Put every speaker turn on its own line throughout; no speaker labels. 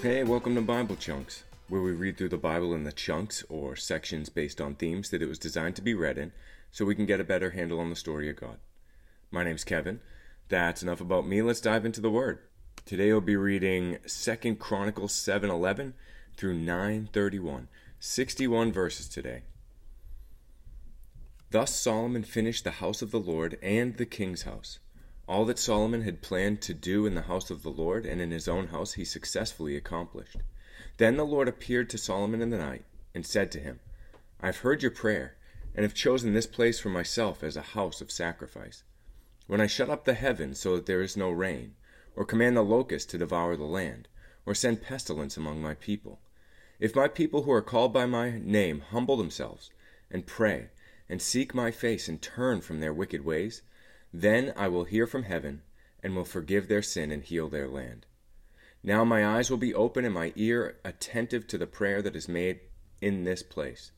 Hey, welcome to Bible Chunks, where we read through the Bible in the chunks or sections based on themes that it was designed to be read in so we can get a better handle on the story of God. My name's Kevin. That's enough about me. Let's dive into the word. Today we'll be reading 2 Chronicles 7:11 through 9:31. 61 verses today. Thus Solomon finished the house of the Lord and the king's house. All that Solomon had planned to do in the house of the Lord and in his own house he successfully accomplished. Then the Lord appeared to Solomon in the night and said to him, I have heard your prayer and have chosen this place for myself as a house of sacrifice. When I shut up the heavens so that there is no rain, or command the locust to devour the land, or send pestilence among my people, if my people who are called by my name humble themselves and pray and seek my face and turn from their wicked ways, then I will hear from heaven, and will forgive their sin and heal their land. Now my eyes will be open and my ear attentive to the prayer that is made in this place.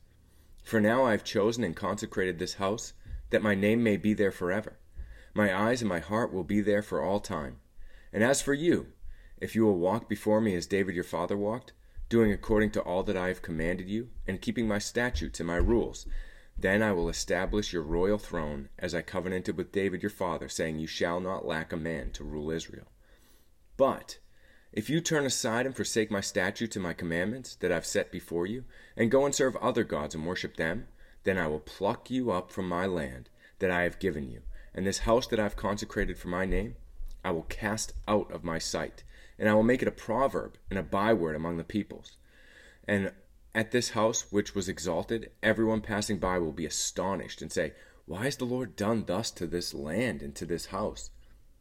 For now I have chosen and consecrated this house, that my name may be there forever. My eyes and my heart will be there for all time. And as for you, if you will walk before me as David your father walked, doing according to all that I have commanded you, and keeping my statutes and my rules, then I will establish your royal throne, as I covenanted with David your father, saying, You shall not lack a man to rule Israel. But if you turn aside and forsake my statutes and my commandments that I've set before you, and go and serve other gods and worship them, then I will pluck you up from my land that I have given you, and this house that I have consecrated for my name, I will cast out of my sight, and I will make it a proverb and a byword among the peoples. And at this house which was exalted, everyone passing by will be astonished and say, Why has the Lord done thus to this land and to this house?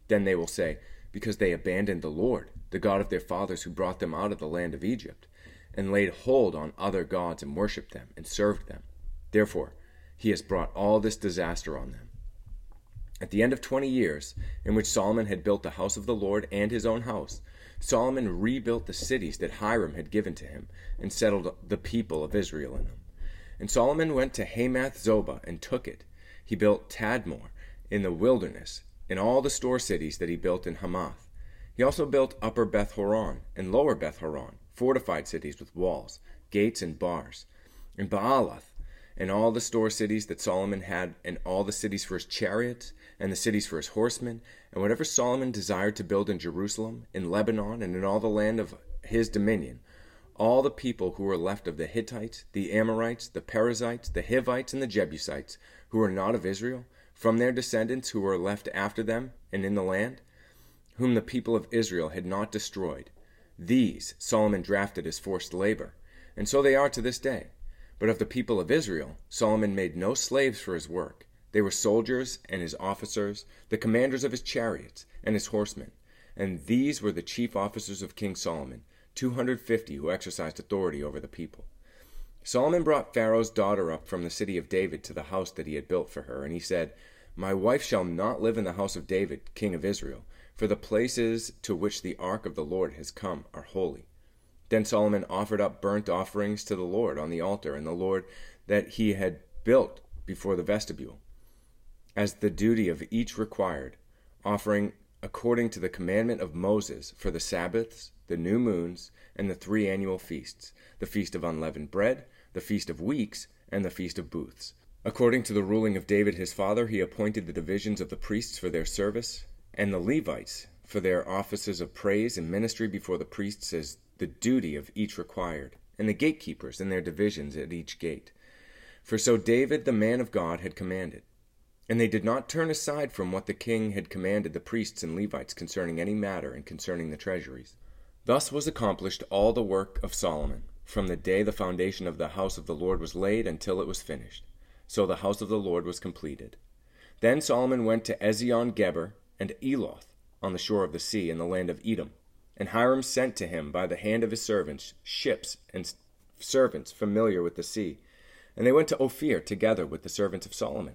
Then they will say, Because they abandoned the Lord, the God of their fathers who brought them out of the land of Egypt, and laid hold on other gods and worshipped them and served them. Therefore, he has brought all this disaster on them. At the end of twenty years, in which Solomon had built the house of the Lord and his own house, Solomon rebuilt the cities that Hiram had given to him, and settled the people of Israel in them. And Solomon went to Hamath Zobah and took it. He built Tadmor in the wilderness, and all the store cities that he built in Hamath. He also built Upper Beth Horon and Lower Beth Horon, fortified cities with walls, gates, and bars. And Baalath, and all the store cities that Solomon had, and all the cities for his chariots, and the cities for his horsemen, and whatever Solomon desired to build in Jerusalem, in Lebanon, and in all the land of his dominion, all the people who were left of the Hittites, the Amorites, the Perizzites, the Hivites, and the Jebusites, who were not of Israel, from their descendants who were left after them and in the land, whom the people of Israel had not destroyed, these Solomon drafted as forced labor, and so they are to this day. But of the people of Israel, Solomon made no slaves for his work. They were soldiers and his officers, the commanders of his chariots and his horsemen. And these were the chief officers of King Solomon, 250 who exercised authority over the people. Solomon brought Pharaoh's daughter up from the city of David to the house that he had built for her, and he said, My wife shall not live in the house of David, king of Israel, for the places to which the ark of the Lord has come are holy. Then Solomon offered up burnt offerings to the Lord on the altar, and the Lord that he had built before the vestibule, as the duty of each required, offering according to the commandment of Moses for the Sabbaths, the new moons, and the three annual feasts, the feast of unleavened bread, the feast of weeks, and the feast of booths. According to the ruling of David his father, he appointed the divisions of the priests for their service, and the Levites for their offices of praise and ministry before the priests as the duty of each required, and the gatekeepers in their divisions at each gate. For so David the man of God had commanded. And they did not turn aside from what the king had commanded the priests and Levites concerning any matter and concerning the treasuries. Thus was accomplished all the work of Solomon, from the day the foundation of the house of the Lord was laid until it was finished. So the house of the Lord was completed. Then Solomon went to Ezion Geber and Eloth, on the shore of the sea, in the land of Edom, And Hiram sent to him by the hand of his servants ships and servants familiar with the sea. And they went to Ophir together with the servants of Solomon,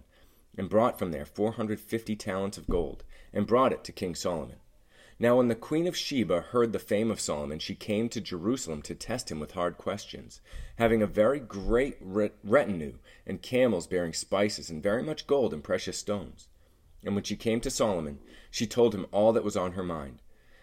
and brought from there four hundred fifty talents of gold, and brought it to King Solomon. Now when the queen of Sheba heard the fame of Solomon, she came to Jerusalem to test him with hard questions, having a very great retinue, and camels bearing spices, and very much gold and precious stones. And when she came to Solomon, she told him all that was on her mind.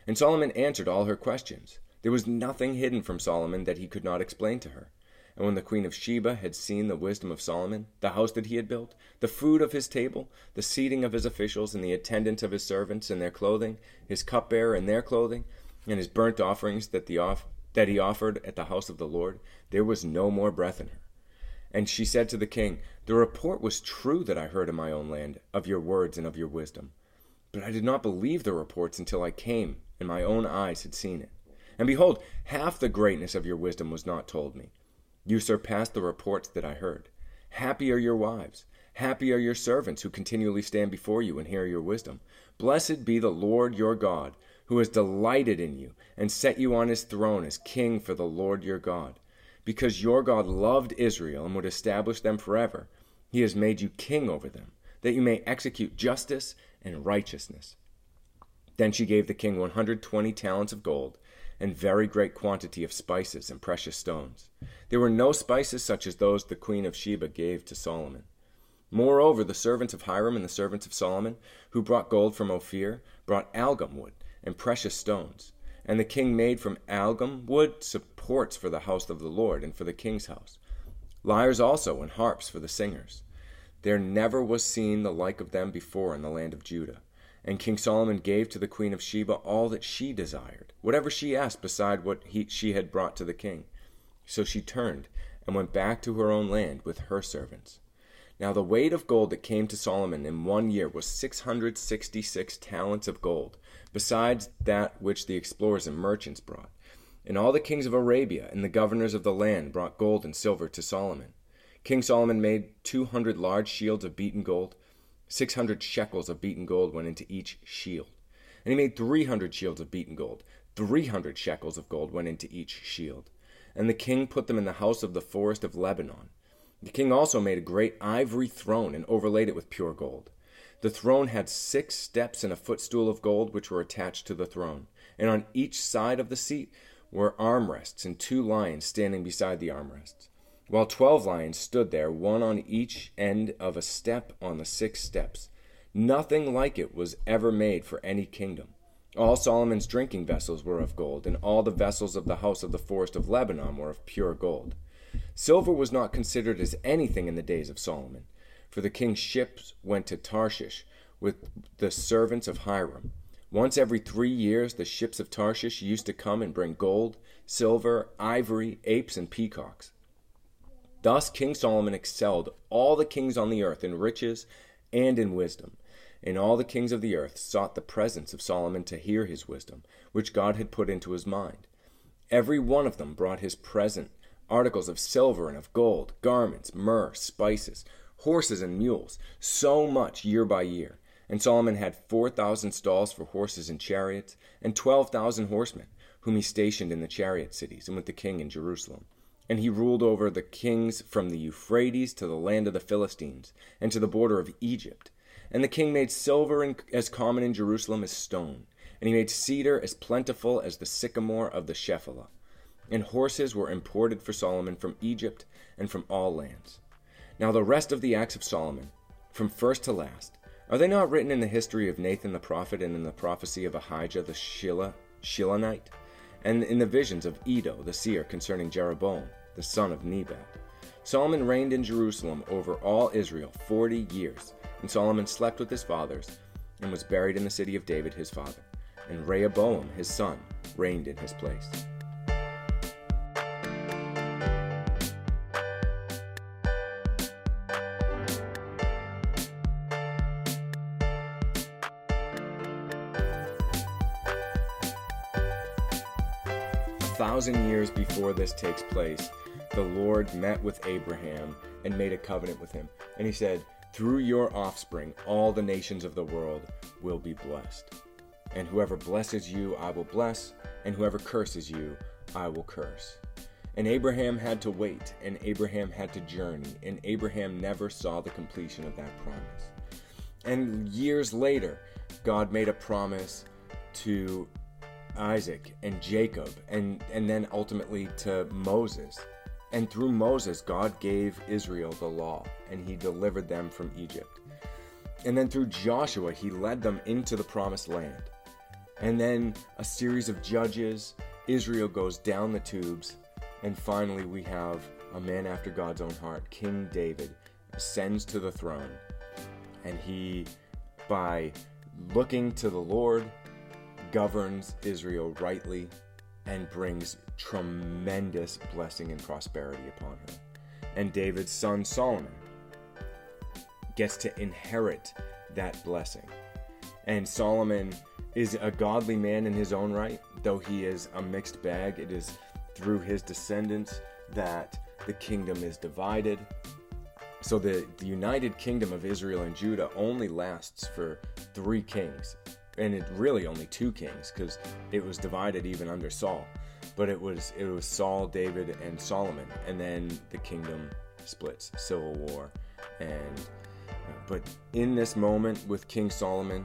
And Solomon answered all her questions. There was nothing hidden from Solomon that he could not explain to her. And when the queen of Sheba had seen the wisdom of Solomon, the house that he had built, the food of his table, the seating of his officials, and the attendance of his servants and their clothing, his cupbearer and their clothing, and his burnt offerings that, the off- that he offered at the house of the Lord, there was no more breath in her. And she said to the king, The report was true that I heard in my own land of your words and of your wisdom. But I did not believe the reports until I came, and my own eyes had seen it. And behold, half the greatness of your wisdom was not told me. You surpass the reports that I heard. Happy are your wives. Happy are your servants who continually stand before you and hear your wisdom. Blessed be the Lord your God, who has delighted in you and set you on his throne as king for the Lord your God. Because your God loved Israel and would establish them forever, he has made you king over them, that you may execute justice and righteousness. Then she gave the king 120 talents of gold and very great quantity of spices and precious stones. There were no spices such as those the queen of Sheba gave to Solomon. Moreover, the servants of Hiram and the servants of Solomon, who brought gold from Ophir, brought algum wood and precious stones. And the king made from algum wood supports for the house of the Lord and for the king's house, lyres also and harps for the singers. There never was seen the like of them before in the land of Judah. And King Solomon gave to the queen of Sheba all that she desired, whatever she asked beside what he, she had brought to the king. So she turned and went back to her own land with her servants. Now the weight of gold that came to Solomon in one year was six hundred sixty six talents of gold, besides that which the explorers and merchants brought. And all the kings of Arabia and the governors of the land brought gold and silver to Solomon. King Solomon made two hundred large shields of beaten gold, Six hundred shekels of beaten gold went into each shield. And he made three hundred shields of beaten gold. Three hundred shekels of gold went into each shield. And the king put them in the house of the forest of Lebanon. The king also made a great ivory throne and overlaid it with pure gold. The throne had six steps and a footstool of gold which were attached to the throne. And on each side of the seat were armrests and two lions standing beside the armrests while twelve lions stood there, one on each end of a step on the six steps. Nothing like it was ever made for any kingdom. All Solomon's drinking vessels were of gold, and all the vessels of the house of the forest of Lebanon were of pure gold. Silver was not considered as anything in the days of Solomon, for the king's ships went to Tarshish with the servants of Hiram. Once every three years, the ships of Tarshish used to come and bring gold, silver, ivory, apes, and peacocks. Thus King Solomon excelled all the kings on the earth in riches and in wisdom. And all the kings of the earth sought the presence of Solomon to hear his wisdom, which God had put into his mind. Every one of them brought his present articles of silver and of gold, garments, myrrh, spices, horses, and mules, so much year by year. And Solomon had four thousand stalls for horses and chariots, and twelve thousand horsemen, whom he stationed in the chariot cities, and with the king in Jerusalem. And he ruled over the kings from the Euphrates to the land of the Philistines, and to the border of Egypt. And the king made silver as common in Jerusalem as stone, and he made cedar as plentiful as the sycamore of the Shephelah. And horses were imported for Solomon from Egypt and from all lands. Now the rest of the acts of Solomon, from first to last, are they not written in the history of Nathan the prophet and in the prophecy of Ahijah the Shila, Shilonite? and in the visions of Iddo the seer concerning Jeroboam, the son of Nebat. Solomon reigned in Jerusalem over all Israel forty years, and Solomon slept with his fathers, and was buried in the city of David his father. And Rehoboam his son reigned in his place. thousand years before this takes place, the Lord met with Abraham and made a covenant with him. And he said, Through your offspring, all the nations of the world will be blessed. And whoever blesses you, I will bless, and whoever curses you, I will curse. And Abraham had to wait, and Abraham had to journey, and Abraham never saw the completion of that promise. And years later, God made a promise to Isaac and Jacob, and, and then ultimately to Moses. And through Moses, God gave Israel the law, and he delivered them from Egypt. And then through Joshua, he led them into the promised land. And then a series of judges, Israel goes down the tubes, and finally we have a man after God's own heart, King David, ascends to the throne. And he, by looking to the Lord, governs Israel rightly and brings tremendous blessing and prosperity upon her. And David's son Solomon gets to inherit that blessing. And Solomon is a godly man in his own right, though he is a mixed bag. It is through his descendants that the kingdom is divided. So the, the united kingdom of Israel and Judah only lasts for three kings. And it really only two kings because it was divided even under Saul. But it was it was Saul, David, and Solomon, and then the kingdom splits, civil war, and uh, but in this moment with King Solomon,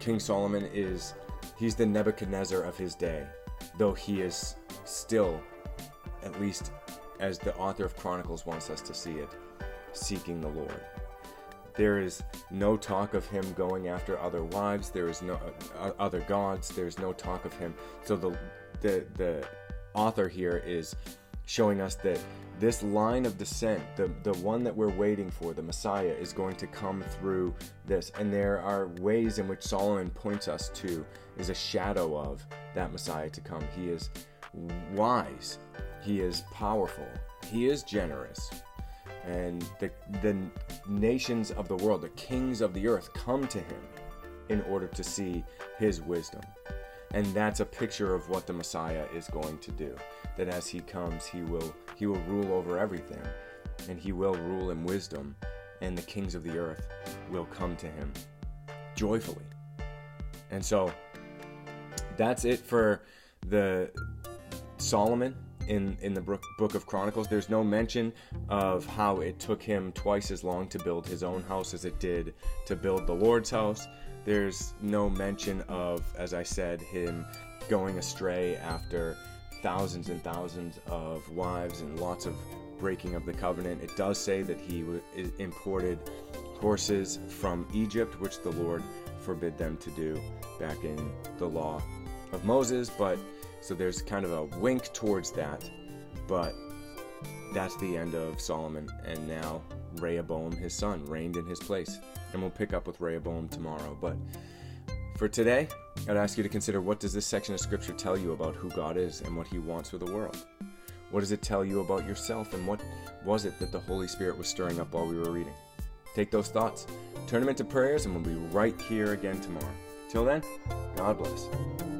King Solomon is he's the Nebuchadnezzar of his day, though he is still, at least as the author of Chronicles wants us to see it, seeking the Lord. There is no talk of him going after other wives. There is no uh, other gods. There's no talk of him. So the the the author here is showing us that this line of descent, the, the one that we're waiting for, the Messiah, is going to come through this. And there are ways in which Solomon points us to, is a shadow of that Messiah to come. He is wise, he is powerful, he is generous. And the, the nations of the world, the kings of the earth, come to him in order to see his wisdom. And that's a picture of what the Messiah is going to do. That as he comes, he will he will rule over everything, and he will rule in wisdom, and the kings of the earth will come to him joyfully. And so that's it for the Solomon in in the book of Chronicles. There's no mention of how it took him twice as long to build his own house as it did to build the Lord's house. There's no mention of, as I said, him going astray after thousands and thousands of wives and lots of breaking of the covenant. It does say that he imported horses from Egypt, which the Lord forbid them to do back in the law of Moses. But so there's kind of a wink towards that. But that's the end of Solomon. And now Rehoboam, his son, reigned in his place and we'll pick up with Rehoboam tomorrow. But for today, I'd ask you to consider what does this section of scripture tell you about who God is and what he wants for the world? What does it tell you about yourself and what was it that the Holy Spirit was stirring up while we were reading? Take those thoughts, turn them into prayers, and we'll be right here again tomorrow. Till then, God bless.